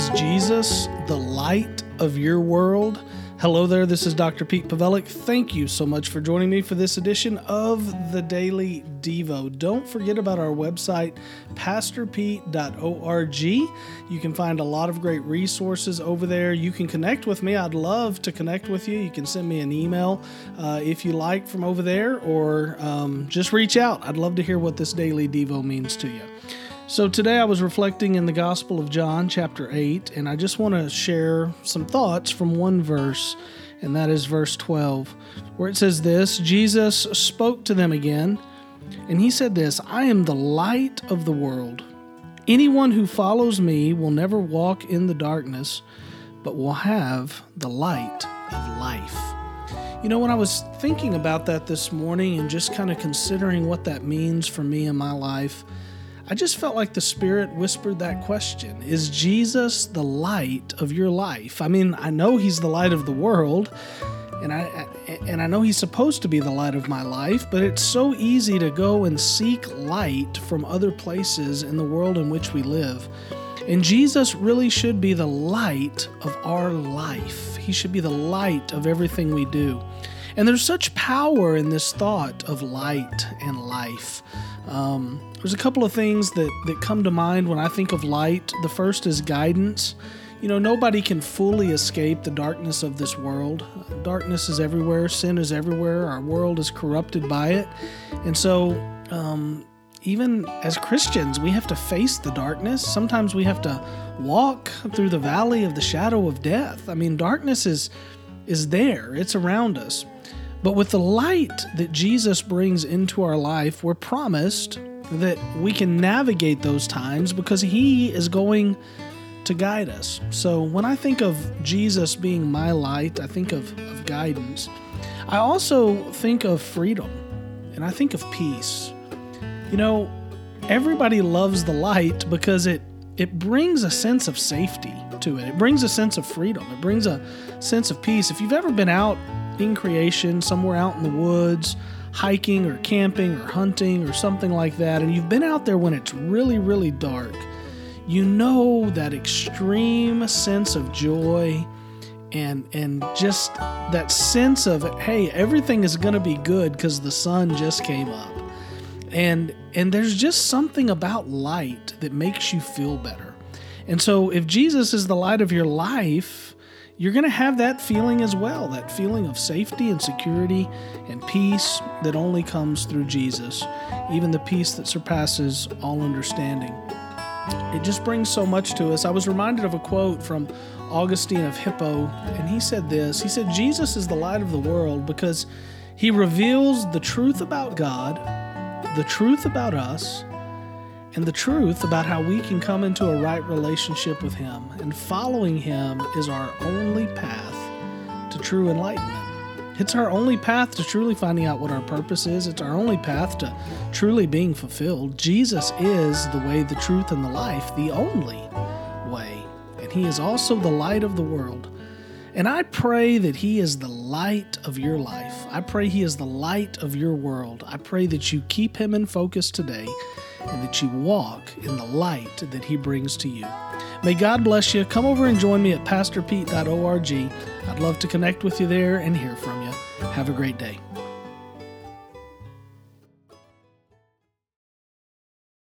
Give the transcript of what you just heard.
Is Jesus the light of your world? Hello there, this is Dr. Pete Pawelek. Thank you so much for joining me for this edition of the Daily Devo. Don't forget about our website, pastorpete.org. You can find a lot of great resources over there. You can connect with me. I'd love to connect with you. You can send me an email uh, if you like from over there, or um, just reach out. I'd love to hear what this Daily Devo means to you. So today I was reflecting in the Gospel of John, chapter 8, and I just want to share some thoughts from one verse, and that is verse 12, where it says this Jesus spoke to them again, and he said this I am the light of the world. Anyone who follows me will never walk in the darkness, but will have the light of life. You know, when I was thinking about that this morning and just kind of considering what that means for me in my life, I just felt like the Spirit whispered that question Is Jesus the light of your life? I mean, I know He's the light of the world. And I and I know he's supposed to be the light of my life, but it's so easy to go and seek light from other places in the world in which we live. And Jesus really should be the light of our life. He should be the light of everything we do. And there's such power in this thought of light and life. Um, there's a couple of things that, that come to mind when I think of light. The first is guidance. You know, nobody can fully escape the darkness of this world. Darkness is everywhere, sin is everywhere, our world is corrupted by it. And so, um, even as Christians, we have to face the darkness. Sometimes we have to walk through the valley of the shadow of death. I mean, darkness is is there, it's around us. But with the light that Jesus brings into our life, we're promised that we can navigate those times because He is going to guide us. So when I think of Jesus being my light, I think of, of guidance. I also think of freedom and I think of peace. You know, everybody loves the light because it it brings a sense of safety to it. It brings a sense of freedom. It brings a sense of peace. If you've ever been out in creation, somewhere out in the woods, hiking or camping or hunting or something like that, and you've been out there when it's really, really dark, you know that extreme sense of joy and and just that sense of hey everything is going to be good because the sun just came up and and there's just something about light that makes you feel better and so if jesus is the light of your life you're going to have that feeling as well that feeling of safety and security and peace that only comes through Jesus, even the peace that surpasses all understanding. It just brings so much to us. I was reminded of a quote from Augustine of Hippo, and he said this He said, Jesus is the light of the world because he reveals the truth about God, the truth about us, and the truth about how we can come into a right relationship with Him. And following Him is our only path to true enlightenment. It's our only path to truly finding out what our purpose is. It's our only path to truly being fulfilled. Jesus is the way, the truth, and the life, the only way. And He is also the light of the world. And I pray that He is the light of your life. I pray He is the light of your world. I pray that you keep Him in focus today and that you walk in the light that He brings to you. May God bless you. Come over and join me at pastorpete.org. I'd love to connect with you there and hear from you. Have a great day.